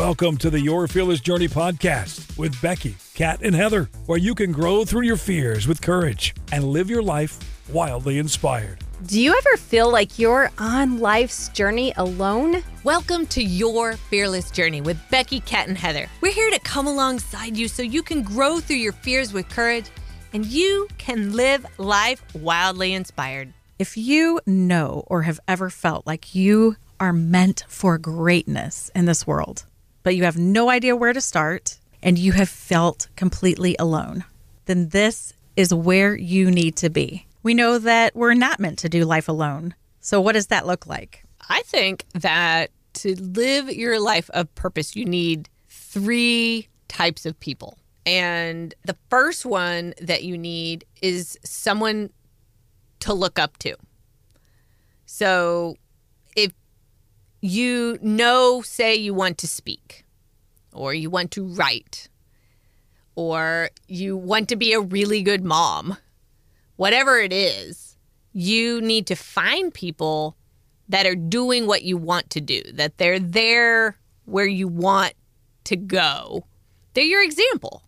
Welcome to the Your Fearless Journey podcast with Becky, Kat, and Heather, where you can grow through your fears with courage and live your life wildly inspired. Do you ever feel like you're on life's journey alone? Welcome to Your Fearless Journey with Becky, Kat, and Heather. We're here to come alongside you so you can grow through your fears with courage and you can live life wildly inspired. If you know or have ever felt like you are meant for greatness in this world, but you have no idea where to start and you have felt completely alone, then this is where you need to be. We know that we're not meant to do life alone. So, what does that look like? I think that to live your life of purpose, you need three types of people. And the first one that you need is someone to look up to. So you know, say you want to speak, or you want to write, or you want to be a really good mom, whatever it is, you need to find people that are doing what you want to do, that they're there where you want to go. They're your example.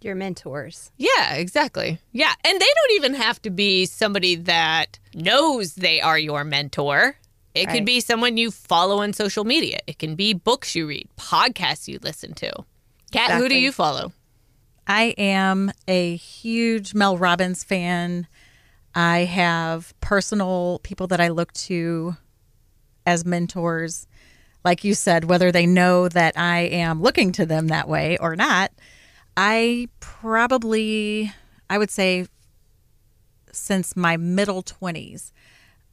Your mentors. Yeah, exactly. Yeah. And they don't even have to be somebody that knows they are your mentor. It Right. could be someone you follow on social media. It can be books you read, podcasts you listen to. Kat, who do you follow? I am a huge Mel Robbins fan. I have personal people that I look to as mentors. Like you said, whether they know that I am looking to them that way or not, I probably, I would say, since my middle 20s,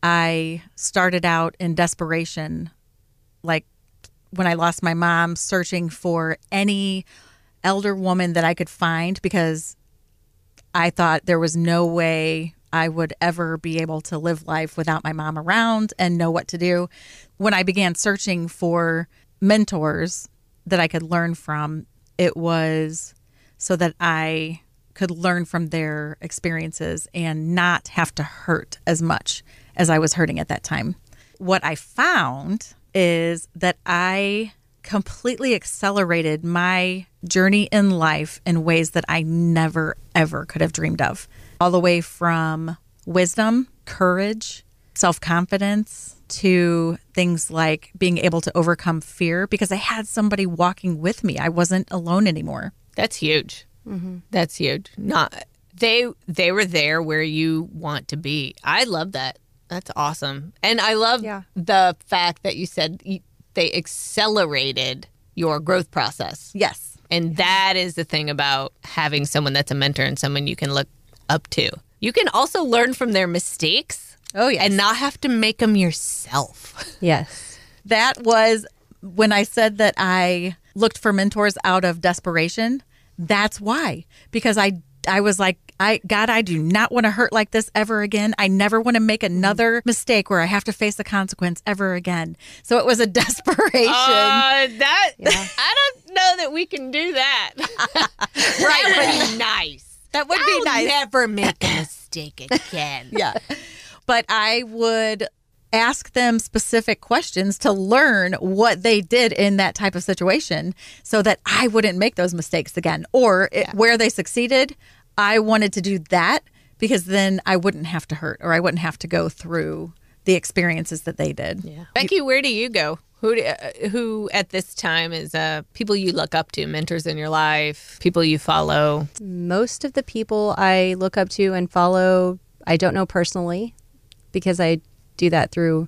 I started out in desperation, like when I lost my mom, searching for any elder woman that I could find because I thought there was no way I would ever be able to live life without my mom around and know what to do. When I began searching for mentors that I could learn from, it was so that I could learn from their experiences and not have to hurt as much as I was hurting at that time. What I found is that I completely accelerated my journey in life in ways that I never, ever could have dreamed of. All the way from wisdom, courage, self confidence to things like being able to overcome fear because I had somebody walking with me. I wasn't alone anymore. That's huge. Mm-hmm. That's huge. Not they they were there where you want to be. I love that. That's awesome. And I love Yeah. the fact that you said they accelerated your growth process. Yes. And that is the thing about having someone that's a mentor and someone you can look up to. You can also learn from their mistakes. Oh, yeah. And not have to make them yourself. Yes. That was when I said that I looked for mentors out of desperation. That's why. Because I I was like, I God, I do not want to hurt like this ever again. I never want to make another mistake where I have to face the consequence ever again. So it was a desperation. Uh, that I don't know that we can do that. right, that would be nice. that would be I'll nice. Never make a mistake again. yeah. But I would ask them specific questions to learn what they did in that type of situation so that I wouldn't make those mistakes again. Or it, where they succeeded, I wanted to do that because then I wouldn't have to hurt or I wouldn't have to go through the experiences that they did. Yeah. Becky, where do you go? Who do, uh, who at this time is uh, people you look up to, mentors in your life, people you follow? Most of the people I look up to and follow, I don't know personally because I do that through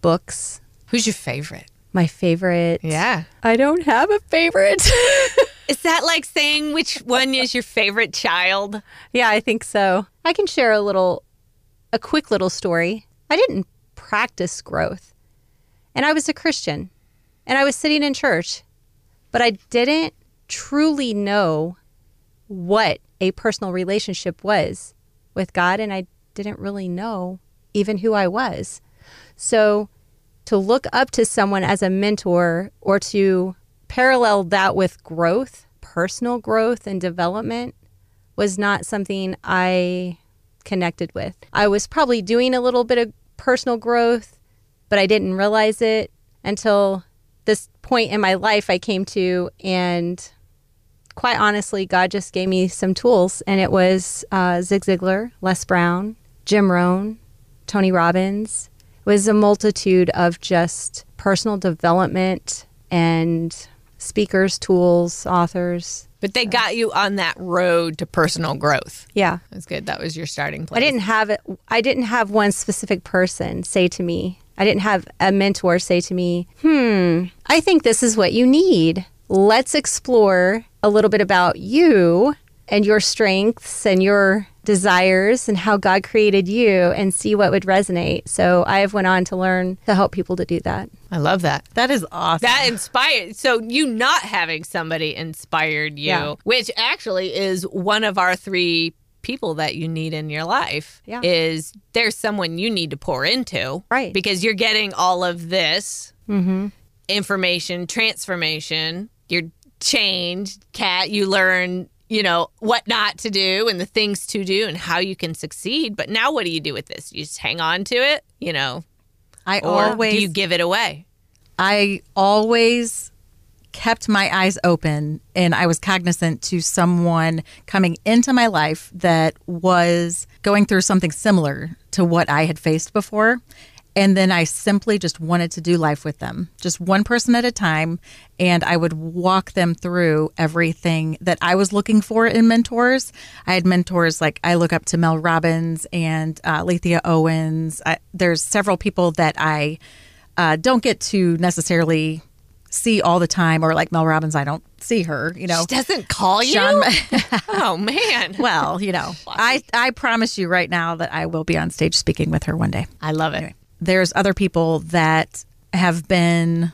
books. Who's your favorite? My favorite. Yeah. I don't have a favorite. Is that like saying which one is your favorite child? yeah, I think so. I can share a little, a quick little story. I didn't practice growth, and I was a Christian, and I was sitting in church, but I didn't truly know what a personal relationship was with God, and I didn't really know even who I was. So to look up to someone as a mentor or to parallel that with growth, personal growth and development was not something I connected with. I was probably doing a little bit of personal growth, but I didn't realize it until this point in my life I came to, and quite honestly, God just gave me some tools, and it was uh, Zig Ziglar, Les Brown, Jim Rohn, Tony Robbins. Was a multitude of just personal development and speakers, tools, authors. But they got you on that road to personal growth. Yeah. That's good. That was your starting place. I didn't have it. I didn't have one specific person say to me. I didn't have a mentor say to me, "Hmm, I think this is what you need. Let's explore a little bit about you and your strengths and your desires and how God created you and see what would resonate." So I have went on to learn to help people to do that. I love that. That is awesome. That inspired. So you not having somebody inspired you, Yeah. which actually is one of our three people that you need in your life. Yeah. Is there's someone you need to pour into, Right. Because you're getting all of this mm-hmm. information, transformation. You're changed, Kat. You learn. You know what not to do and the things to do and how you can succeed. But now, what do you do with this? You just hang on to it, you know, I or always do you give it away? I always kept my eyes open and I was cognizant to someone coming into my life that was going through something similar to what I had faced before. And then I simply just wanted to do life with them, just one person at a time. And I would walk them through everything that I was looking for in mentors. I had mentors like I look up to Mel Robbins and uh, Lethia Owens. I, there's several people that I uh, don't get to necessarily see all the time, or like Mel Robbins, I don't see her. You know, She doesn't call you. Sean- oh man. well, you know, I I promise you right now that I will be on stage speaking with her one day. I love it. There's other people that have been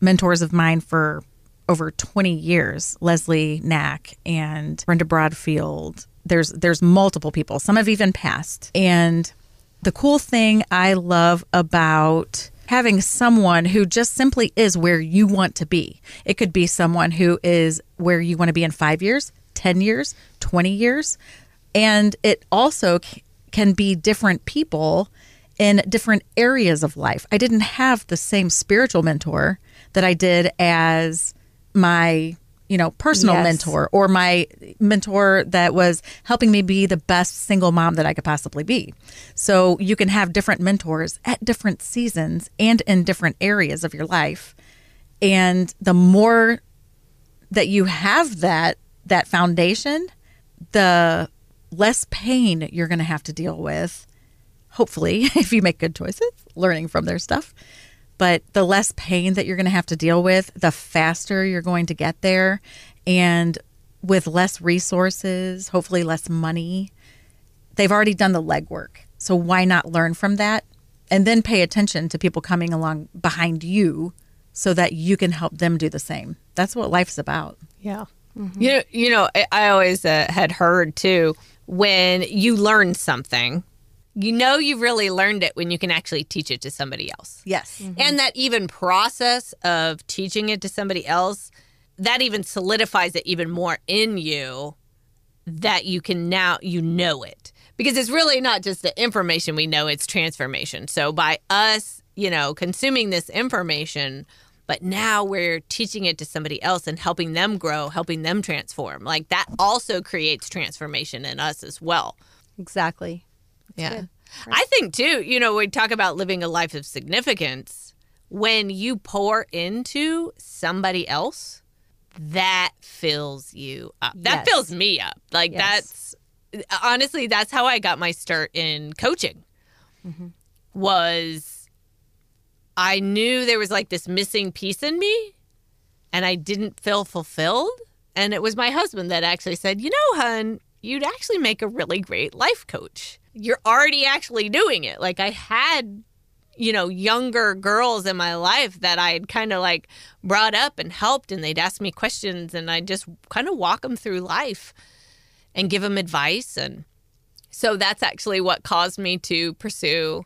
mentors of mine for over 20 years. Leslie Knack and Brenda Broadfield. There's there's multiple people. Some have even passed. And the cool thing I love about having someone who just simply is where you want to be. It could be someone who is where you want to be in 5 years, 10 years, 20 years. And it also can be different people in different areas of life. I didn't have the same spiritual mentor that I did as my, you know, personal Yes. mentor or my mentor that was helping me be the best single mom that I could possibly be. So you can have different mentors at different seasons and in different areas of your life. And the more that you have that that foundation, the less pain you're going to have to deal with. Hopefully, if you make good choices, learning from their stuff. But the less pain that you're going to have to deal with, the faster you're going to get there. And with less resources, hopefully less money, they've already done the legwork. So why not learn from that and then pay attention to people coming along behind you so that you can help them do the same? That's what life's about. Yeah. You know, you know, I, I always uh, had heard too when you learn something, you know you've really learned it when you can actually teach it to somebody else. Yes. Mm-hmm. And that even process of teaching it to somebody else, that even solidifies it even more in you that you can now you know it. Because it's really not just the information we know, it's transformation. So by us, you know, consuming this information, but now we're teaching it to somebody else and helping them grow, helping them transform. Like that also creates transformation in us as well. Exactly. Yeah. I think too, you know, we talk about living a life of significance. When you pour into somebody else, that fills you up. That Yes. fills me up. Like Yes. that's honestly, that's how I got my start in coaching. Mm-hmm. Was I knew there was like this missing piece in me and I didn't feel fulfilled. And it was my husband that actually said, You know, hun, you'd actually make a really great life coach. You're already actually doing it. Like, I had, you know, younger girls in my life that I had kind of like brought up and helped, and they'd ask me questions, and I just kind of walk them through life and give them advice. And so that's actually what caused me to pursue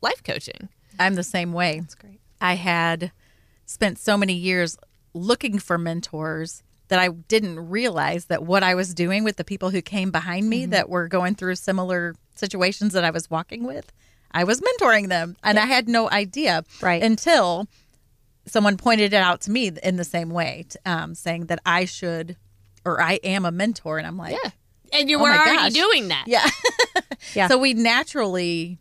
life coaching. I'm the same way. That's great. I had spent so many years looking for mentors that I didn't realize that what I was doing with the people who came behind me that were going through similar situations that I was walking with, I was mentoring them and I had no idea Right. until someone pointed it out to me in the same way, um, saying that I should or I am a mentor, and I'm like, Yeah. And you Oh were already gosh. doing that. yeah. Yeah. So we naturally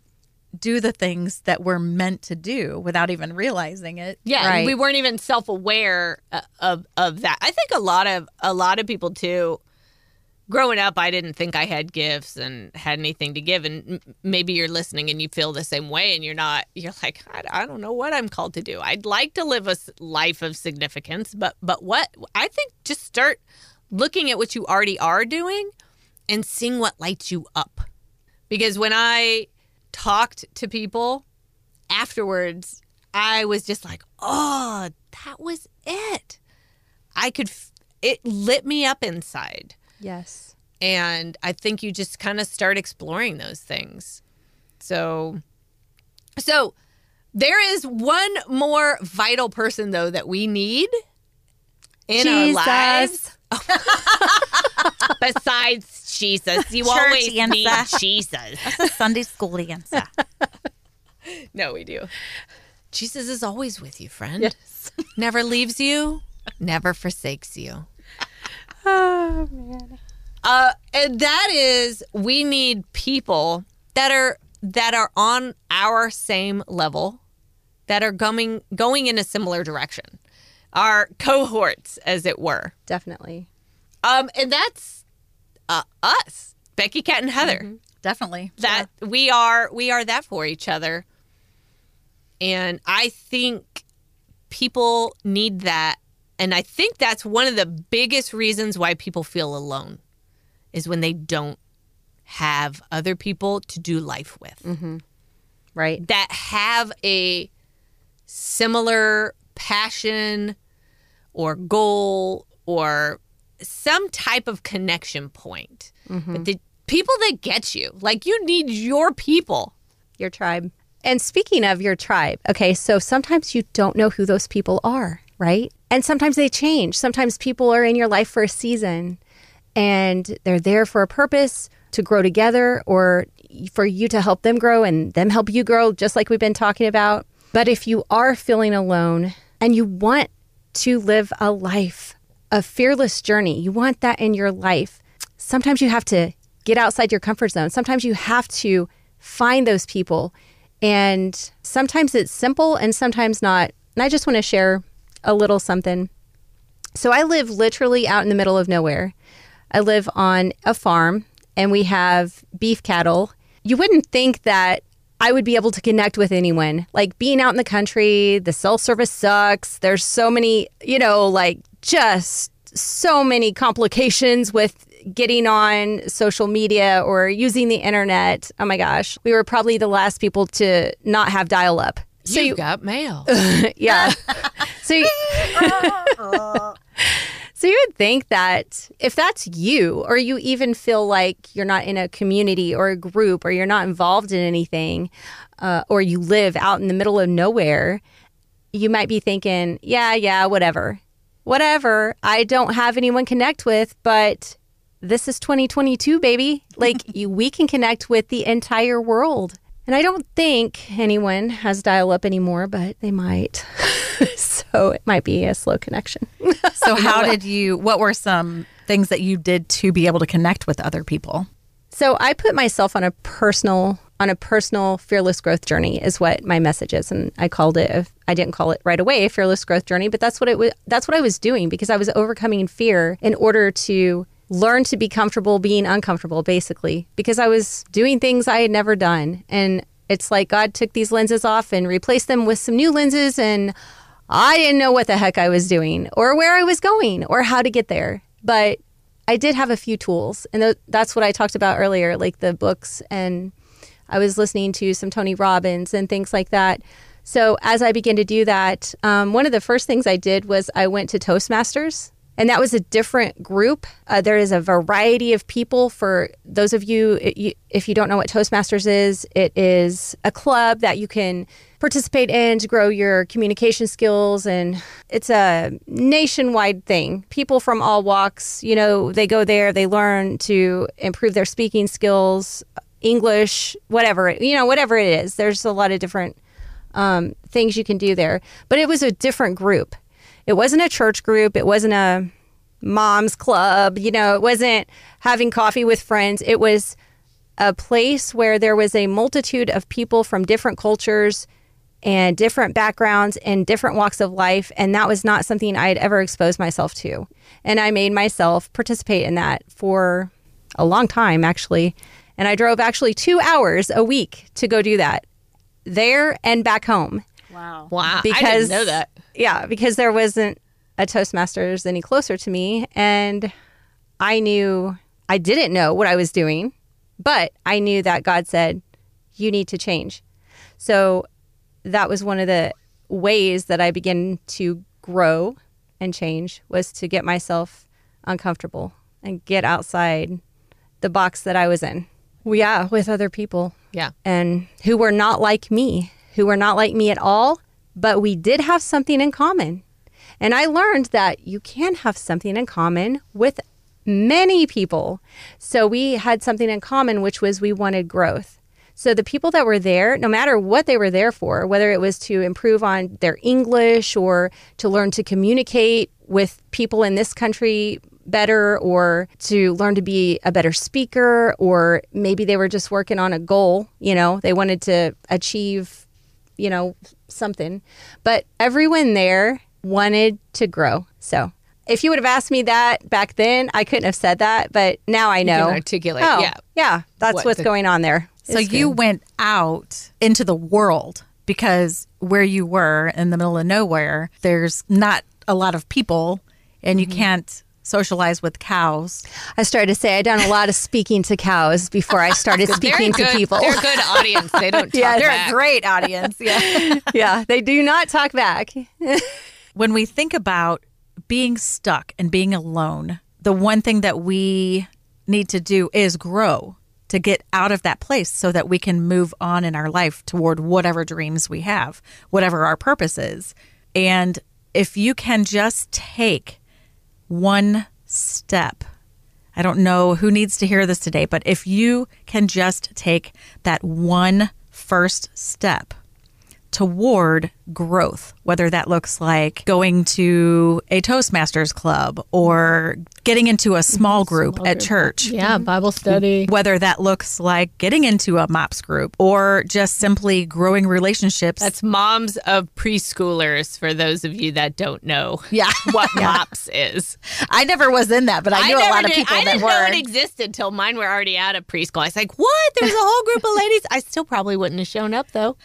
do the things that we're meant to do without even realizing it. Yeah, Right. we weren't even self-aware uh, of of that. I think a lot of a lot of people too. Growing up, I didn't think I had gifts and had anything to give, and maybe you're listening and you feel the same way, and you're not. You're like, I, I don't know what I'm called to do. I'd like to live a life of significance, but but what I think just start looking at what you already are doing and seeing what lights you up. Because when I talked to people afterwards, I was just like, oh, that was it. I could, f- it lit me up inside. Yes. And I think you just kind of start exploring those things. So, so there is one more vital person though that we need in our lives. Besides Jesus, you Church always need. Jesus. That's a Sunday school answer. No, we do. Jesus is always with you, friend. Yes. Never leaves you, never forsakes you. Oh man. Uh, and that is, we need people that are that are on our same level, that are going going in a similar direction, our cohorts, as it were. Definitely. Um, and that's uh, us, Becky, Kat, and Heather. Definitely. that we are we are that for each other. And i think people need that. And i think that's one of the biggest reasons why people feel alone is when they don't have other people to do life with. Right. that have a similar passion or goal or some type of connection point mm-hmm. but the people that get you like you need your people Your tribe. And speaking of your tribe, okay, so sometimes you don't know who those people are, right? And sometimes they change. Sometimes people are in your life for a season and they're there for a purpose to grow together or for you to help them grow and them help you grow, just like we've been talking about. But if you are feeling alone and you want to live a life, a fearless journey, you want that in your life, sometimes you have to get outside your comfort zone. Sometimes you have to find those people. And sometimes it's simple and sometimes not. And I just want to share a little something. So I live literally out in the middle of nowhere. I live on a farm and we have beef cattle. You wouldn't think that I would be able to connect with anyone. Like being out in the country, the cell service sucks. There's so many, you know, like just so many complications with getting on social media or using the internet. Oh my gosh. We were probably the last people to not have dial up. So you you, got mail yeah. so you, so you would think that if that's you, or you even feel like you're not in a community or a group, or you're not involved in anything, uh, or you live out in the middle of nowhere, you might be thinking, yeah, yeah, whatever, whatever. I don't have anyone connect with, but this is 2022, baby. Like you, we can connect with the entire world. And I don't think anyone has dial up anymore, but they might. so it might be a slow connection. So how did you what were some things that you did to be able to connect with other people? So I put myself on a personal on a personal fearless growth journey is what my message is. And I called it I didn't call it right away a fearless growth journey but that's what it was that's what I was doing because I was overcoming fear in order to learn to be comfortable being uncomfortable basically because I was doing things I had never done. And it's like God took these lenses off and replaced them with some new lenses and I didn't know what the heck I was doing or where I was going or how to get there. But I did have a few tools, and th- that's what I talked about earlier, like the books, and I was listening to some Tony Robbins and things like that. So as I began to do that, um, one of the first things I did was I went to Toastmasters, and that was a different group. Uh, there is a variety of people. For those of you, you, if you don't know what Toastmasters is, it is a club that you can participate in to grow your communication skills and it's a nationwide thing people from all walks you know they go there they learn to improve their speaking skills english whatever you know whatever it is there's a lot of different um, things you can do there. But it was a different group. It wasn't a church group. It wasn't a mom's club. You know, it wasn't having coffee with friends. It was a place where there was a multitude of people from different cultures and different backgrounds and different walks of life. And that was not something I had ever exposed myself to. And I made myself participate in that for a long time, actually. And I drove actually two hours a week to go do that there and back home. Wow. Wow. I Because didn't know that. Yeah, because there wasn't a Toastmasters any closer to me. And I knew I didn't know what I was doing, but I knew that God said, you need to change. So that was one of the ways that I began to grow and change was to get myself uncomfortable and get outside the box that I was in. Yeah, with other people Yeah. and who were not like me, who were not like me at all, but we did have something in common. And I learned that you can have something in common with many people. So we had something in common, which was we wanted growth. So the people that were there, no matter what they were there for, whether it was to improve on their English or to learn to communicate with people in this country better or to learn to be a better speaker or maybe they were just working on a goal, you know, they wanted to achieve, you know, something. But everyone there wanted to grow. So if you would have asked me that back then, I couldn't have said that, but now I know. articulate, Oh, yeah. Yeah, that's What what's the- going on there. So It's you good. went out into the world because where you were in the middle of nowhere, there's not a lot of people and Mm-hmm. you can't socialize with cows. I started to say I done a lot of speaking to cows before I started speaking good, to people. They're a good audience. They don't talk Yeah, they're back. Great audience. Yeah. yeah, they do not talk back. when we think about being stuck and being alone, the one thing that we need to do is grow to get out of that place so that we can move on in our life toward whatever dreams we have, whatever our purpose is. And if you can just take one step, I don't know who needs to hear this today, but if you can just take that one first step toward growth, whether that looks like going to a Toastmasters club or getting into a small group at church. Yeah, mm-hmm. Bible study. Whether that looks like getting into a MOPS group or just simply growing relationships. That's moms of preschoolers for those of you that don't know Yeah. what MOPS is. I never was in that, but I knew a never lot of did- people I that didn't were. know it existed till mine were already out of preschool. I was like, what? There's a whole group of ladies. I still probably wouldn't have shown up though.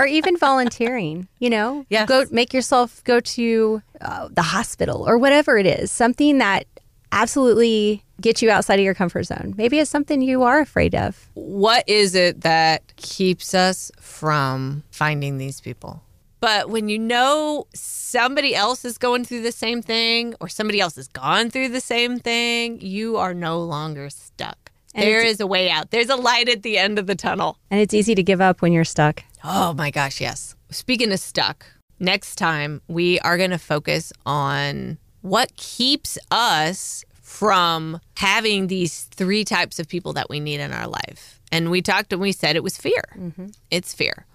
Or even volunteering, you know? Yes. Go make yourself go to uh, the hospital or whatever it is, something that absolutely gets you outside of your comfort zone. Maybe it's something you are afraid of. What is it that keeps us from finding these people? But when you know somebody else is going through the same thing or somebody else has gone through the same thing, you are no longer stuck. And There is a way out. There's a light at the end of the tunnel. And it's easy to give up when you're stuck. Oh my gosh, yes. Speaking of stuck, next time we are going to focus on what keeps us from having these three types of people that we need in our life. And we talked and we said it was fear. Mm-hmm. It's fear.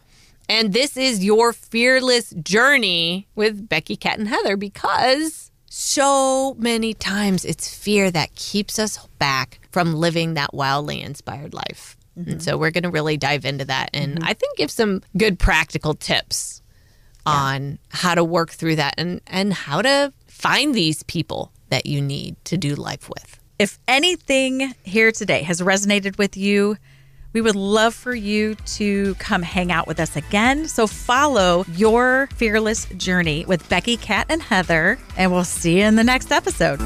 And this is your fearless journey with Becky, Kat, and Heather because so many times it's fear that keeps us back from living that wildly inspired life. And mm-hmm. so we're going to really dive into that and mm-hmm. I think give some good practical tips on how to work through that and, and how to find these people that you need to do life with. If anything here today has resonated with you, we would love for you to come hang out with us again. So follow your fearless journey with Becky, Kat, and Heather, and we'll see you in the next episode.